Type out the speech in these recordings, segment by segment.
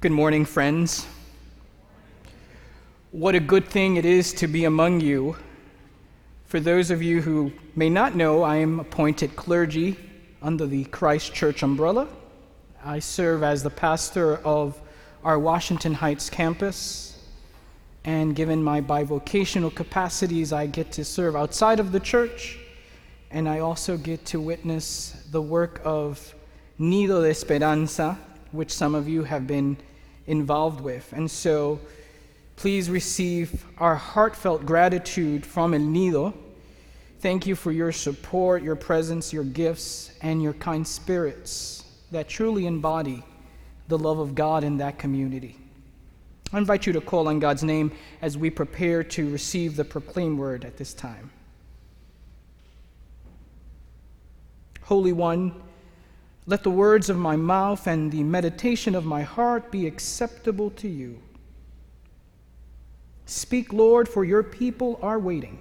Good morning, friends. What a good thing it is to be among you. For those of you who may not know, I am appointed clergy under the Christ Church umbrella. I serve as the pastor of our Washington Heights campus. And given my bivocational capacities, I get to serve outside of the church. And I also get to witness the work of Nido de Esperanza, which some of you have been involved with. And so please receive our heartfelt gratitude from El Nido. Thank you for your support, your presence, your gifts, and your kind spirits that truly embody the love of God in that community. I invite you to call on God's name as we prepare to receive the proclaimed word at this time. Holy One, let the words of my mouth and the meditation of my heart be acceptable to you. Speak, Lord, for your people are waiting.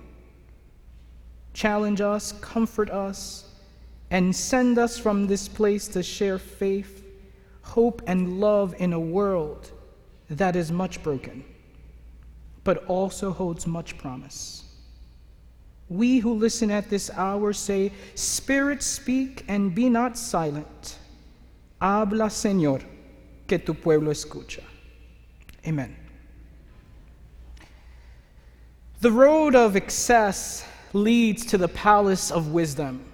Challenge us, comfort us, and send us from this place to share faith, hope, and love in a world that is much broken, but also holds much promise. We who listen at this hour say, Spirit, speak and be not silent. Habla, Señor, que tu pueblo escucha. Amen. The road of excess leads to the palace of wisdom.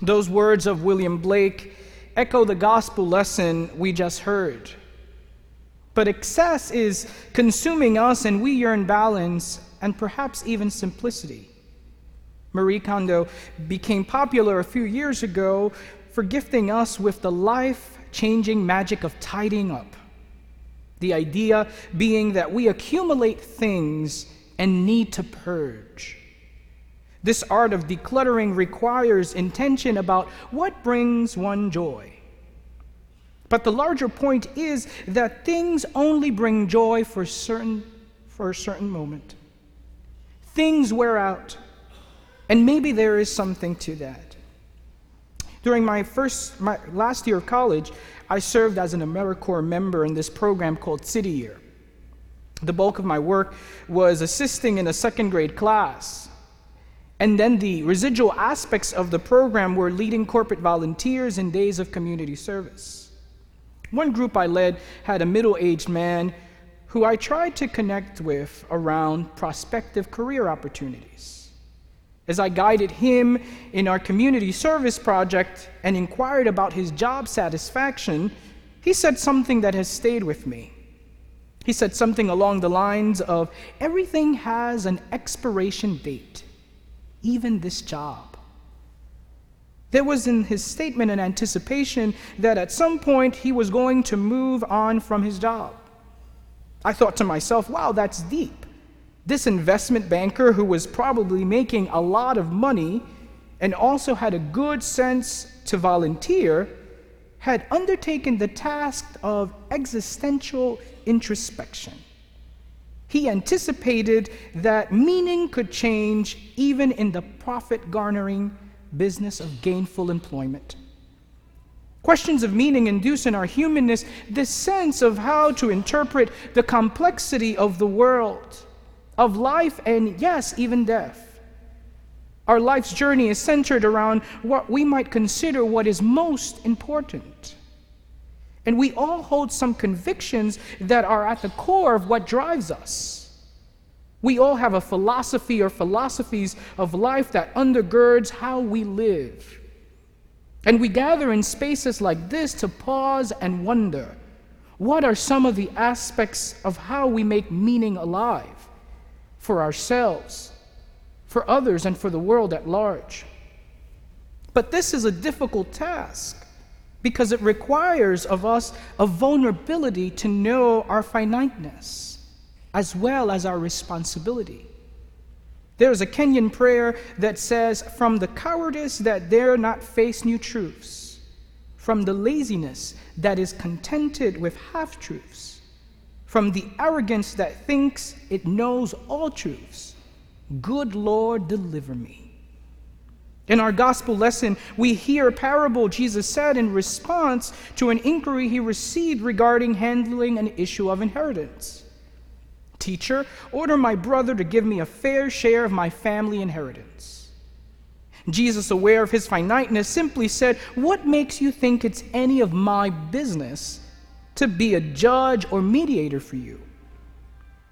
Those words of William Blake echo the gospel lesson we just heard. But excess is consuming us, and we yearn balance and perhaps even simplicity. Marie Kondo became popular a few years ago for gifting us with the life changing magic of tidying up. The idea being that we accumulate things and need to purge. This art of decluttering requires intention about what brings one joy. But the larger point is that things only bring joy for, certain, for a certain moment. Things wear out, and maybe there is something to that. During my first, my last year of college, I served as an AmeriCorps member in this program called City Year. The bulk of my work was assisting in a second grade class. And then the residual aspects of the program were leading corporate volunteers in days of community service. One group I led had a middle aged man who I tried to connect with around prospective career opportunities. As I guided him in our community service project and inquired about his job satisfaction, he said something that has stayed with me. He said something along the lines of Everything has an expiration date, even this job. There was in his statement an anticipation that at some point he was going to move on from his job. I thought to myself, wow, that's deep. This investment banker, who was probably making a lot of money and also had a good sense to volunteer, had undertaken the task of existential introspection. He anticipated that meaning could change even in the profit garnering business of gainful employment. Questions of meaning induce in our humanness this sense of how to interpret the complexity of the world, of life, and yes, even death. Our life's journey is centered around what we might consider what is most important. And we all hold some convictions that are at the core of what drives us. We all have a philosophy or philosophies of life that undergirds how we live. And we gather in spaces like this to pause and wonder what are some of the aspects of how we make meaning alive for ourselves, for others, and for the world at large. But this is a difficult task because it requires of us a vulnerability to know our finiteness as well as our responsibility. There's a Kenyan prayer that says, From the cowardice that dare not face new truths, from the laziness that is contented with half truths, from the arrogance that thinks it knows all truths, good Lord, deliver me. In our gospel lesson, we hear a parable Jesus said in response to an inquiry he received regarding handling an issue of inheritance. Teacher, order my brother to give me a fair share of my family inheritance. Jesus, aware of his finiteness, simply said, What makes you think it's any of my business to be a judge or mediator for you?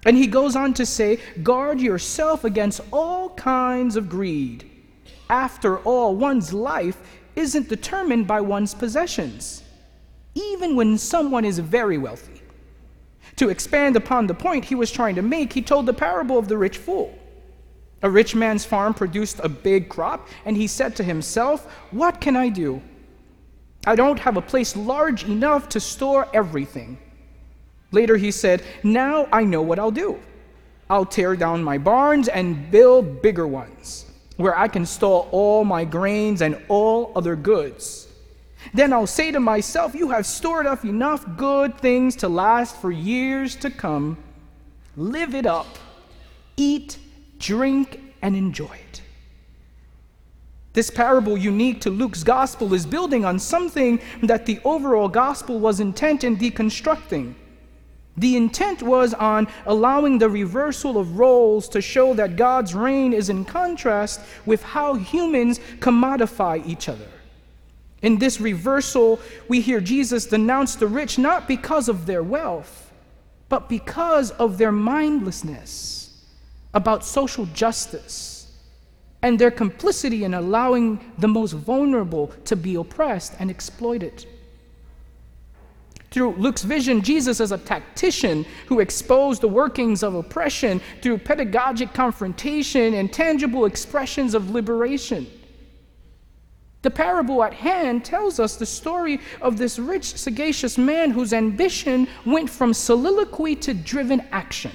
And he goes on to say, Guard yourself against all kinds of greed. After all, one's life isn't determined by one's possessions, even when someone is very wealthy. To expand upon the point he was trying to make, he told the parable of the rich fool. A rich man's farm produced a big crop, and he said to himself, What can I do? I don't have a place large enough to store everything. Later he said, Now I know what I'll do. I'll tear down my barns and build bigger ones where I can store all my grains and all other goods. Then I'll say to myself, You have stored up enough good things to last for years to come. Live it up, eat, drink, and enjoy it. This parable, unique to Luke's gospel, is building on something that the overall gospel was intent in deconstructing. The intent was on allowing the reversal of roles to show that God's reign is in contrast with how humans commodify each other. In this reversal, we hear Jesus denounce the rich not because of their wealth, but because of their mindlessness about social justice and their complicity in allowing the most vulnerable to be oppressed and exploited. Through Luke's vision, Jesus is a tactician who exposed the workings of oppression through pedagogic confrontation and tangible expressions of liberation. The parable at hand tells us the story of this rich, sagacious man whose ambition went from soliloquy to driven action.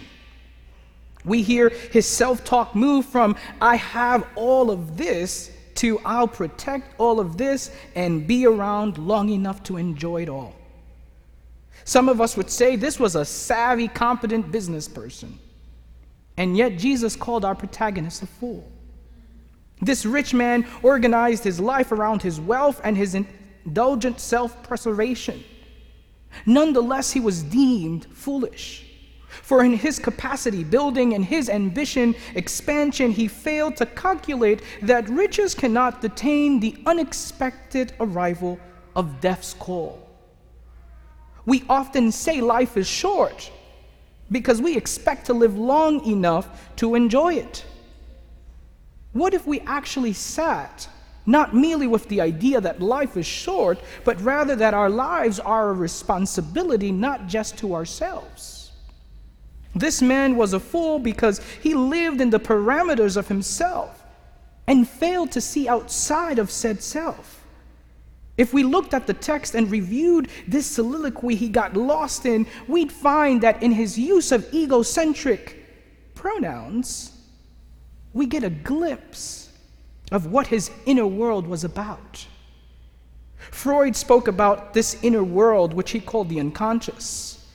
We hear his self talk move from, I have all of this, to, I'll protect all of this and be around long enough to enjoy it all. Some of us would say this was a savvy, competent business person. And yet, Jesus called our protagonist a fool. This rich man organized his life around his wealth and his indulgent self preservation. Nonetheless, he was deemed foolish. For in his capacity building and his ambition expansion, he failed to calculate that riches cannot detain the unexpected arrival of death's call. We often say life is short because we expect to live long enough to enjoy it. What if we actually sat not merely with the idea that life is short, but rather that our lives are a responsibility not just to ourselves? This man was a fool because he lived in the parameters of himself and failed to see outside of said self. If we looked at the text and reviewed this soliloquy he got lost in, we'd find that in his use of egocentric pronouns, we get a glimpse of what his inner world was about. Freud spoke about this inner world, which he called the unconscious,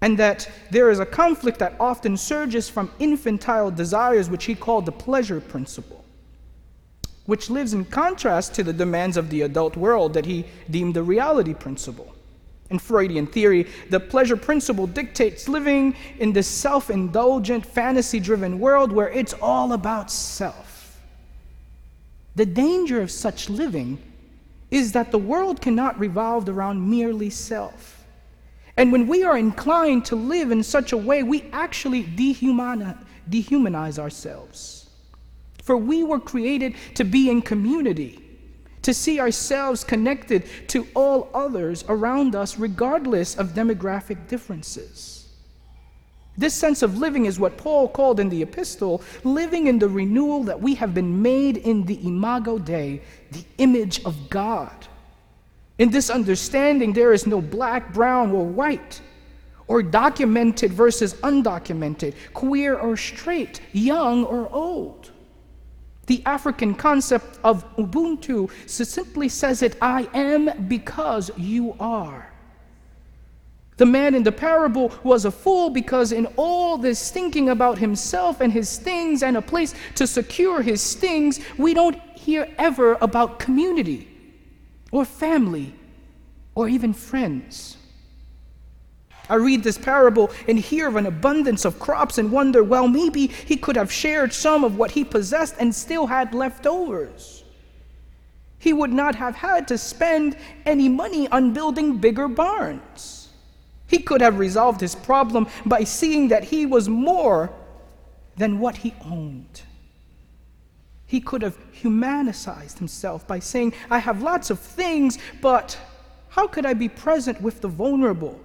and that there is a conflict that often surges from infantile desires, which he called the pleasure principle which lives in contrast to the demands of the adult world that he deemed the reality principle. In Freudian theory, the pleasure principle dictates living in this self indulgent, fantasy driven world where it's all about self. The danger of such living is that the world cannot revolve around merely self. And when we are inclined to live in such a way, we actually dehumanize ourselves. For we were created to be in community, to see ourselves connected to all others around us, regardless of demographic differences. This sense of living is what Paul called in the epistle living in the renewal that we have been made in the imago Dei, the image of God. In this understanding, there is no black, brown, or white, or documented versus undocumented, queer or straight, young or old. The African concept of Ubuntu simply says it I am because you are. The man in the parable was a fool because, in all this thinking about himself and his things and a place to secure his things, we don't hear ever about community or family or even friends. I read this parable and hear of an abundance of crops and wonder, well, maybe he could have shared some of what he possessed and still had leftovers. He would not have had to spend any money on building bigger barns. He could have resolved his problem by seeing that he was more than what he owned. He could have humanized himself by saying, I have lots of things, but how could I be present with the vulnerable?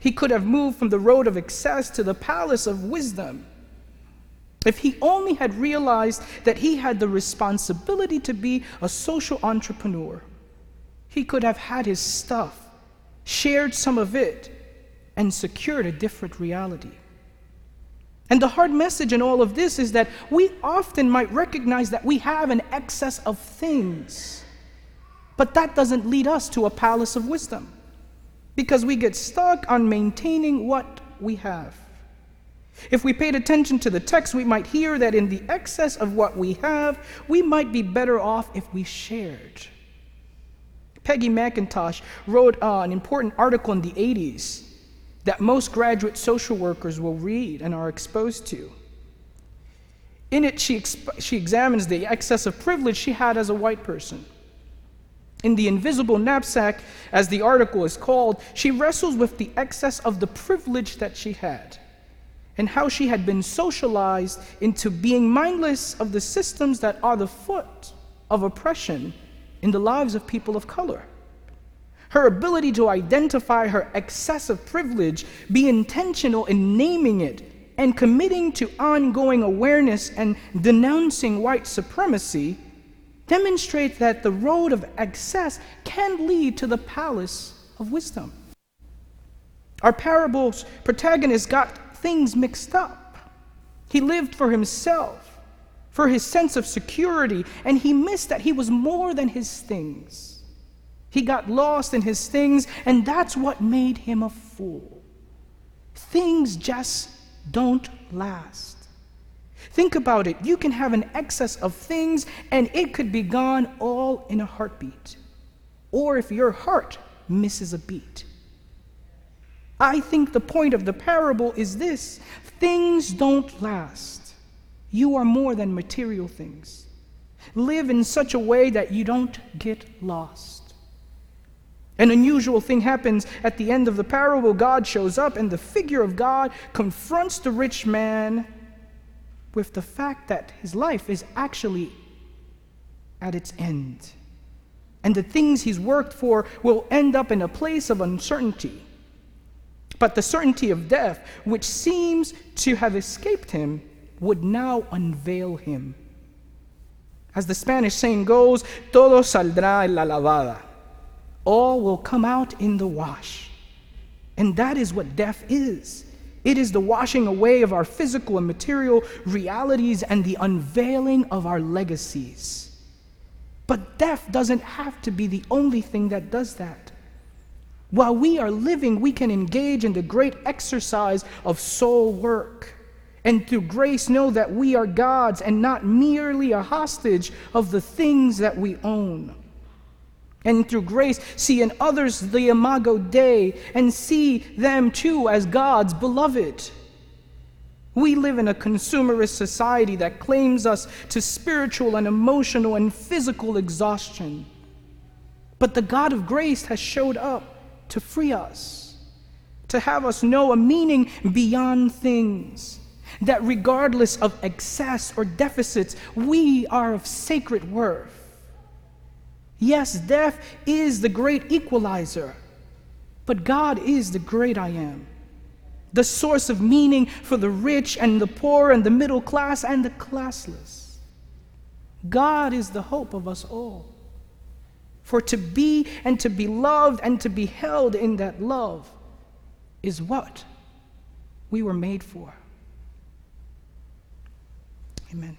He could have moved from the road of excess to the palace of wisdom. If he only had realized that he had the responsibility to be a social entrepreneur, he could have had his stuff, shared some of it, and secured a different reality. And the hard message in all of this is that we often might recognize that we have an excess of things, but that doesn't lead us to a palace of wisdom because we get stuck on maintaining what we have. If we paid attention to the text, we might hear that in the excess of what we have, we might be better off if we shared. Peggy McIntosh wrote uh, an important article in the 80s that most graduate social workers will read and are exposed to. In it, she, exp- she examines the excess of privilege she had as a white person. In the invisible knapsack, as the article is called, she wrestles with the excess of the privilege that she had and how she had been socialized into being mindless of the systems that are the foot of oppression in the lives of people of color. Her ability to identify her excessive privilege, be intentional in naming it, and committing to ongoing awareness and denouncing white supremacy demonstrates that the road of excess can lead to the palace of wisdom. Our parable's protagonist got things mixed up. He lived for himself, for his sense of security, and he missed that he was more than his things. He got lost in his things, and that's what made him a fool. Things just don't last. Think about it. You can have an excess of things and it could be gone all in a heartbeat. Or if your heart misses a beat. I think the point of the parable is this things don't last. You are more than material things. Live in such a way that you don't get lost. An unusual thing happens at the end of the parable. God shows up, and the figure of God confronts the rich man with the fact that his life is actually at its end. And the things he's worked for will end up in a place of uncertainty. But the certainty of death, which seems to have escaped him, would now unveil him. As the Spanish saying goes, todo saldrá en la lavada. All will come out in the wash. And that is what death is. It is the washing away of our physical and material realities and the unveiling of our legacies. But death doesn't have to be the only thing that does that. While we are living, we can engage in the great exercise of soul work. And through grace, know that we are God's and not merely a hostage of the things that we own and through grace see in others the imago Dei and see them too as God's beloved. We live in a consumerist society that claims us to spiritual and emotional and physical exhaustion. But the God of grace has showed up to free us, to have us know a meaning beyond things. That regardless of excess or deficits, we are of sacred worth Yes, death is the great equalizer, but God is the great I am, the source of meaning for the rich and the poor and the middle class and the classless. God is the hope of us all. For to be and to be loved and to be held in that love is what we were made for. Amen.